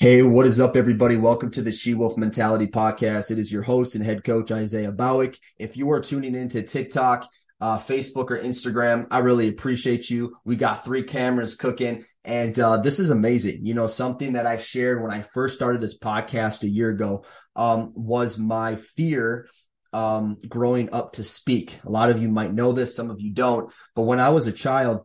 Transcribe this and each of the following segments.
Hey, what is up, everybody? Welcome to the She Wolf Mentality Podcast. It is your host and head coach, Isaiah Bowick. If you are tuning into TikTok, uh, Facebook, or Instagram, I really appreciate you. We got three cameras cooking, and uh, this is amazing. You know, something that I shared when I first started this podcast a year ago um, was my fear um, growing up to speak. A lot of you might know this, some of you don't. But when I was a child,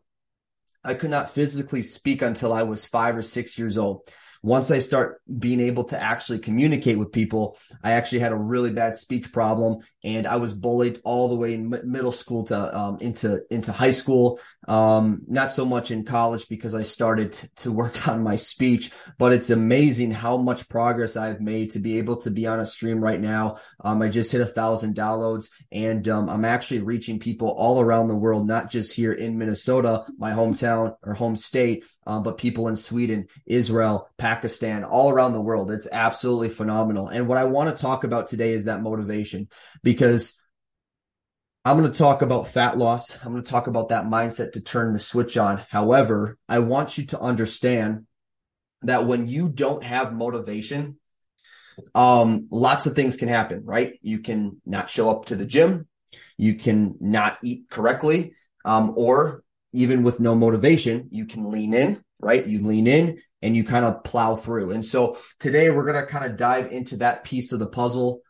I could not physically speak until I was five or six years old once I start being able to actually communicate with people, I actually had a really bad speech problem and I was bullied all the way in middle school to um, into into high school. Um, not so much in college because I started to work on my speech, but it's amazing how much progress I've made to be able to be on a stream right now. Um, I just hit a thousand downloads and um, I'm actually reaching people all around the world, not just here in Minnesota, my hometown or home state, uh, but people in Sweden, Israel, Pakistan, all around the world. It's absolutely phenomenal. And what I want to talk about today is that motivation because I'm going to talk about fat loss. I'm going to talk about that mindset to turn the switch on. However, I want you to understand that when you don't have motivation, um, lots of things can happen, right? You can not show up to the gym. You can not eat correctly. Um, or even with no motivation, you can lean in, right? You lean in and you kind of plow through. And so today we're going to kind of dive into that piece of the puzzle.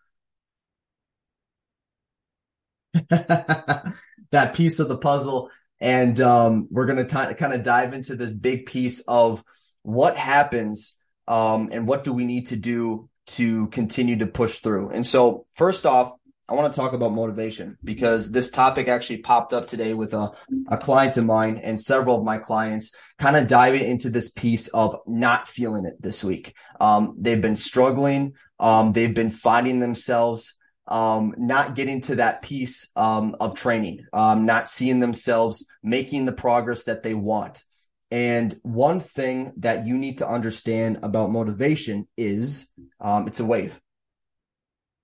that piece of the puzzle. And um, we're going to kind of dive into this big piece of what happens um, and what do we need to do to continue to push through. And so, first off, I want to talk about motivation because this topic actually popped up today with a, a client of mine and several of my clients kind of diving into this piece of not feeling it this week. Um, they've been struggling. Um, they've been finding themselves um, not getting to that piece um, of training, um, not seeing themselves making the progress that they want. And one thing that you need to understand about motivation is um, it's a wave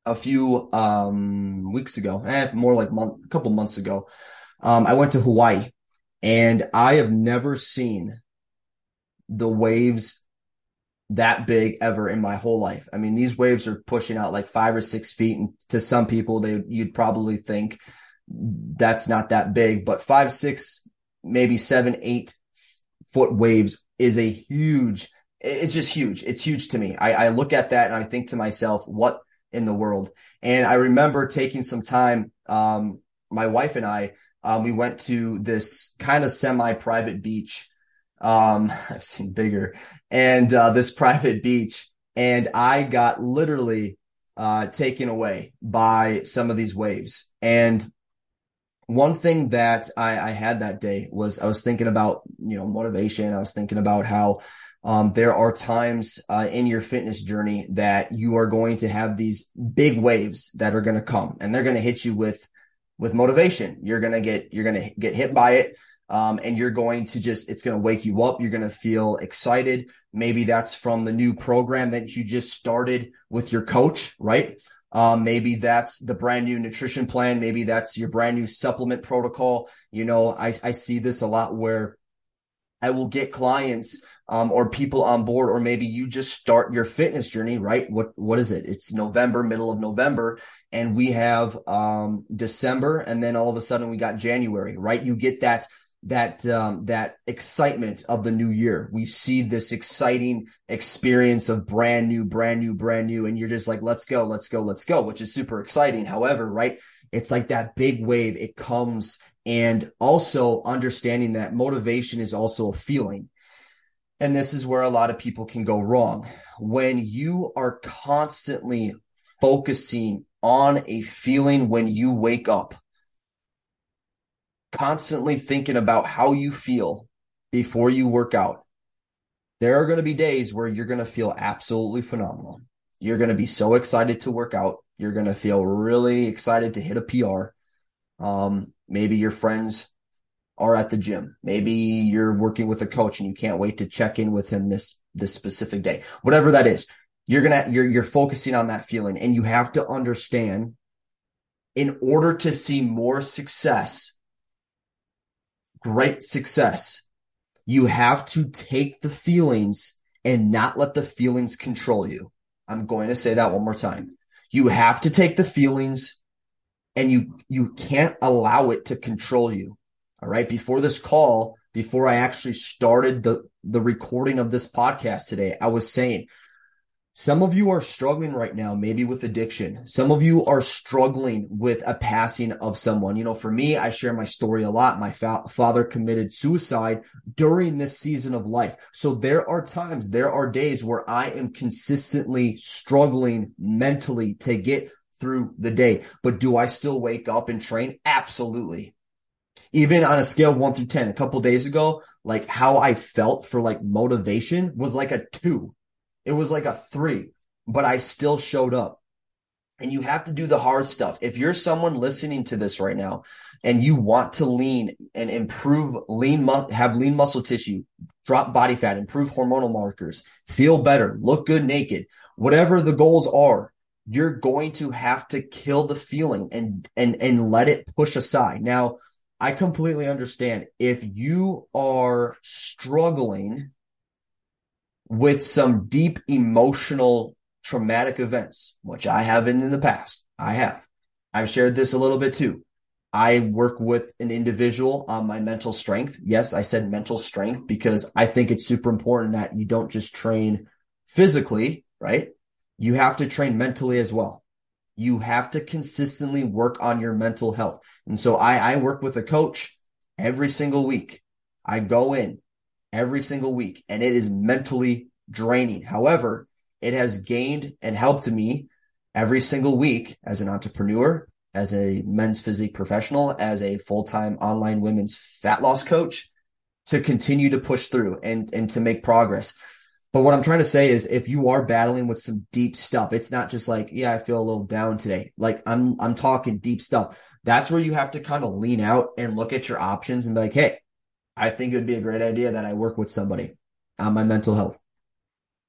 a few um, weeks ago, eh, more like month, a couple months ago, um, I went to Hawaii, and I have never seen the waves that big ever in my whole life. I mean, these waves are pushing out like five or six feet, and to some people, they you'd probably think that's not that big, but five, six, maybe seven, eight foot waves is a huge. It's just huge. It's huge to me. I, I look at that and I think to myself, what in the world. And I remember taking some time, um, my wife and I, um, we went to this kind of semi-private beach. Um, I've seen bigger and, uh, this private beach and I got literally, uh, taken away by some of these waves. And one thing that I, I had that day was I was thinking about, you know, motivation. I was thinking about how, um, there are times uh, in your fitness journey that you are going to have these big waves that are going to come and they're going to hit you with with motivation you're going to get you're going to get hit by it um, and you're going to just it's going to wake you up you're going to feel excited maybe that's from the new program that you just started with your coach right um, maybe that's the brand new nutrition plan maybe that's your brand new supplement protocol you know i, I see this a lot where I will get clients um, or people on board, or maybe you just start your fitness journey, right? What what is it? It's November, middle of November, and we have um, December, and then all of a sudden we got January, right? You get that that um, that excitement of the new year. We see this exciting experience of brand new, brand new, brand new, and you're just like, let's go, let's go, let's go, which is super exciting. However, right? It's like that big wave. It comes and also understanding that motivation is also a feeling. And this is where a lot of people can go wrong. When you are constantly focusing on a feeling when you wake up, constantly thinking about how you feel before you work out, there are going to be days where you're going to feel absolutely phenomenal. You're going to be so excited to work out. You're going to feel really excited to hit a PR. Um, maybe your friends are at the gym. Maybe you're working with a coach and you can't wait to check in with him this this specific day. Whatever that is, you're gonna you're you're focusing on that feeling, and you have to understand. In order to see more success, great success, you have to take the feelings and not let the feelings control you. I'm going to say that one more time. You have to take the feelings and you you can't allow it to control you. All right? Before this call, before I actually started the the recording of this podcast today, I was saying some of you are struggling right now, maybe with addiction. Some of you are struggling with a passing of someone. You know, for me, I share my story a lot. My fa- father committed suicide during this season of life. So there are times, there are days where I am consistently struggling mentally to get through the day. But do I still wake up and train? Absolutely. Even on a scale one through 10, a couple days ago, like how I felt for like motivation was like a two it was like a three, but I still showed up. And you have to do the hard stuff. If you're someone listening to this right now and you want to lean and improve lean, have lean muscle tissue, drop body fat, improve hormonal markers, feel better, look good naked, whatever the goals are, you're going to have to kill the feeling and, and, and let it push aside. Now, I completely understand if you are struggling with some deep emotional traumatic events, which I have in, in the past. I have. I've shared this a little bit too. I work with an individual on my mental strength. Yes, I said mental strength because I think it's super important that you don't just train physically, right? You have to train mentally as well. You have to consistently work on your mental health. And so I, I work with a coach every single week. I go in, every single week, and it is mentally draining. However, it has gained and helped me every single week as an entrepreneur, as a men's physique professional, as a full time online women's fat loss coach to continue to push through and, and to make progress. But what I'm trying to say is if you are battling with some deep stuff, it's not just like, yeah, I feel a little down today. Like I'm I'm talking deep stuff. That's where you have to kind of lean out and look at your options and be like, hey, I think it would be a great idea that I work with somebody on my mental health.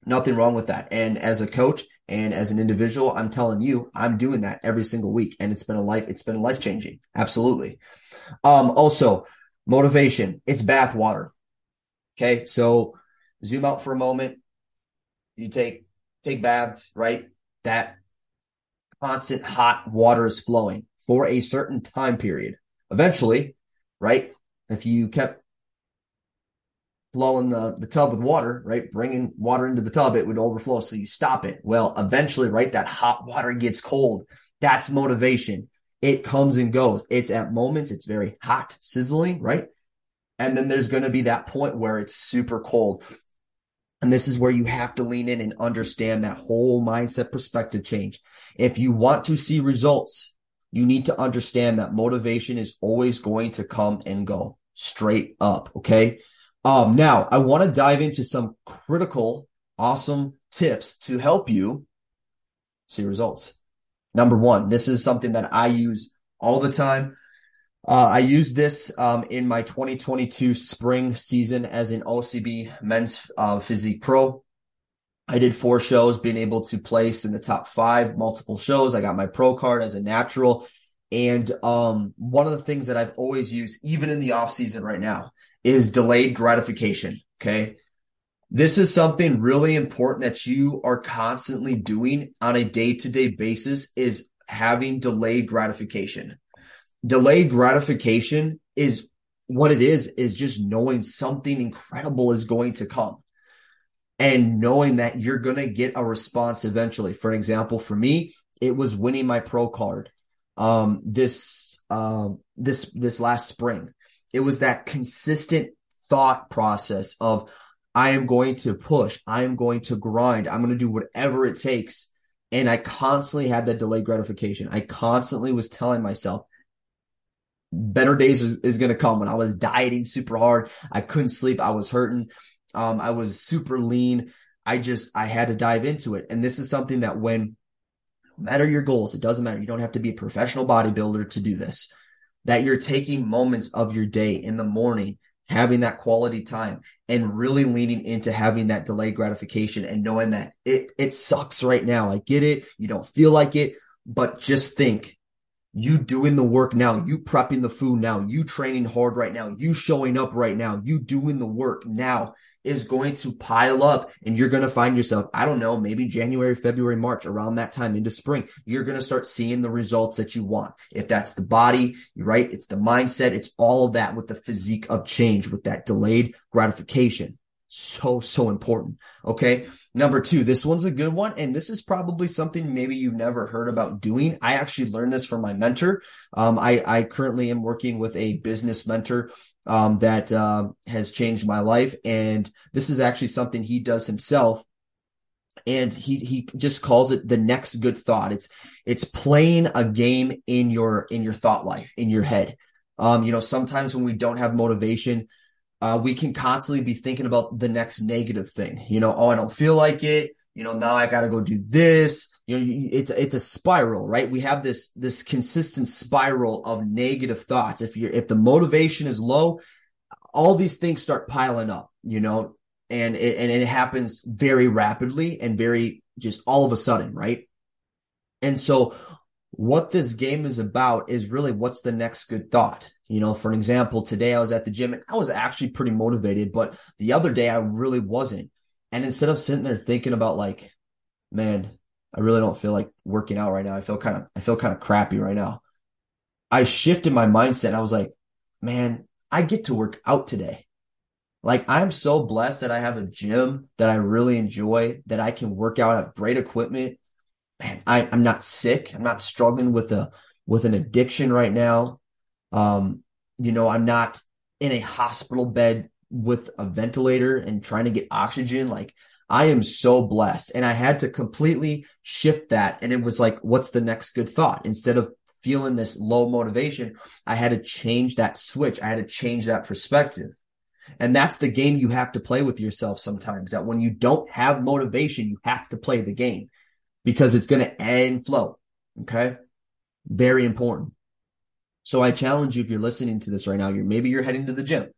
Nothing wrong with that. And as a coach and as an individual, I'm telling you, I'm doing that every single week. And it's been a life, it's been life changing. Absolutely. Um, also motivation, it's bath water. Okay. So zoom out for a moment. You take, take baths, right? That constant hot water is flowing for a certain time period. Eventually, right? If you kept blowing the, the tub with water, right? Bringing water into the tub, it would overflow. So you stop it. Well, eventually, right? That hot water gets cold. That's motivation. It comes and goes. It's at moments, it's very hot, sizzling, right? And then there's going to be that point where it's super cold. And this is where you have to lean in and understand that whole mindset perspective change. If you want to see results, you need to understand that motivation is always going to come and go straight up. Okay. Um, now I want to dive into some critical, awesome tips to help you see results. Number one, this is something that I use all the time. Uh, I used this um, in my 2022 spring season as an OCB men's uh, physique pro. I did four shows, being able to place in the top five, multiple shows. I got my pro card as a natural. And um, one of the things that I've always used, even in the off season right now, is delayed gratification. Okay. This is something really important that you are constantly doing on a day to day basis is having delayed gratification. Delayed gratification is what it is, is just knowing something incredible is going to come and knowing that you're going to get a response eventually. For example, for me, it was winning my pro card um, this uh, this this last spring. It was that consistent thought process of I am going to push, I am going to grind, I'm going to do whatever it takes. And I constantly had that delayed gratification. I constantly was telling myself, better days is, is going to come when I was dieting super hard. I couldn't sleep. I was hurting. Um, I was super lean. I just, I had to dive into it. And this is something that when, no matter your goals, it doesn't matter. You don't have to be a professional bodybuilder to do this that you're taking moments of your day in the morning, having that quality time and really leaning into having that delayed gratification and knowing that it, it sucks right now. I get it. You don't feel like it, but just think you doing the work now, you prepping the food now, you training hard right now, you showing up right now, you doing the work now is going to pile up and you're going to find yourself, I don't know, maybe January, February, March, around that time into spring, you're going to start seeing the results that you want. If that's the body, right? It's the mindset. It's all of that with the physique of change, with that delayed gratification. So, so important. Okay. Number two, this one's a good one. And this is probably something maybe you've never heard about doing. I actually learned this from my mentor. Um, I, I currently am working with a business mentor um, that uh, has changed my life. And this is actually something he does himself. And he he just calls it the next good thought. It's it's playing a game in your in your thought life in your head. Um, you know, sometimes when we don't have motivation, uh, we can constantly be thinking about the next negative thing. You know, oh, I don't feel like it. You know, now I got to go do this. You know, it's it's a spiral, right? We have this this consistent spiral of negative thoughts. If you're if the motivation is low, all these things start piling up. You know, and it, and it happens very rapidly and very just all of a sudden, right? And so, what this game is about is really what's the next good thought. You know, for an example, today I was at the gym and I was actually pretty motivated, but the other day I really wasn't. And instead of sitting there thinking about like, man, I really don't feel like working out right now. I feel kind of, I feel kind of crappy right now. I shifted my mindset. I was like, man, I get to work out today. Like I'm so blessed that I have a gym that I really enjoy, that I can work out, have great equipment. Man, I, I'm not sick. I'm not struggling with a with an addiction right now. Um, you know, I'm not in a hospital bed with a ventilator and trying to get oxygen. Like I am so blessed. And I had to completely shift that. And it was like, what's the next good thought? Instead of feeling this low motivation, I had to change that switch. I had to change that perspective. And that's the game you have to play with yourself sometimes that when you don't have motivation, you have to play the game because it's going to end flow. Okay. Very important. So I challenge you if you're listening to this right now, you're maybe you're heading to the gym.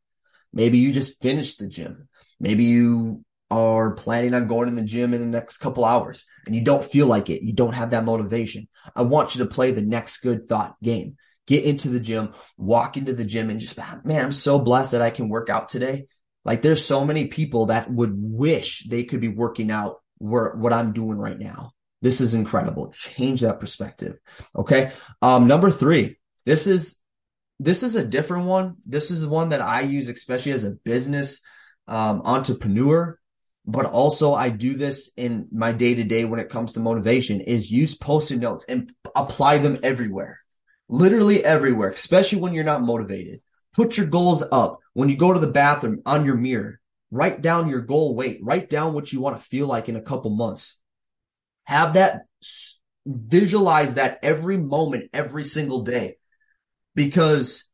Maybe you just finished the gym. Maybe you are planning on going to the gym in the next couple hours and you don't feel like it, you don't have that motivation. I want you to play the next good thought game. Get into the gym, walk into the gym and just, man, I'm so blessed that I can work out today. Like there's so many people that would wish they could be working out where what I'm doing right now. This is incredible. Change that perspective. Okay. Um, number three, this is, this is a different one. This is one that I use, especially as a business um, entrepreneur but also I do this in my day to day when it comes to motivation is use post-it notes and apply them everywhere. Literally everywhere, especially when you're not motivated. Put your goals up. When you go to the bathroom on your mirror, write down your goal weight, write down what you want to feel like in a couple months. Have that visualize that every moment, every single day. Because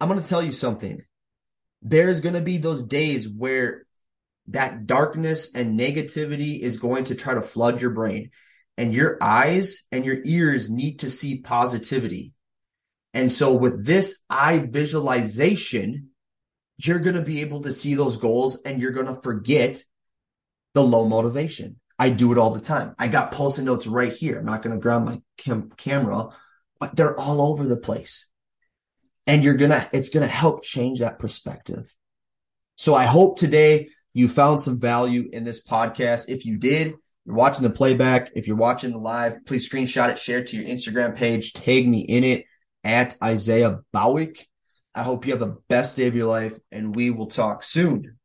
I'm going to tell you something. There's going to be those days where that darkness and negativity is going to try to flood your brain. And your eyes and your ears need to see positivity. And so with this eye visualization, you're going to be able to see those goals and you're going to forget the low motivation. I do it all the time. I got post-it notes right here. I'm not going to grab my cam- camera, but they're all over the place. And you're going to, it's going to help change that perspective. So I hope today you found some value in this podcast. If you did, you're watching the playback. If you're watching the live, please screenshot it, share it to your Instagram page, tag me in it at Isaiah Bowick. I hope you have the best day of your life and we will talk soon.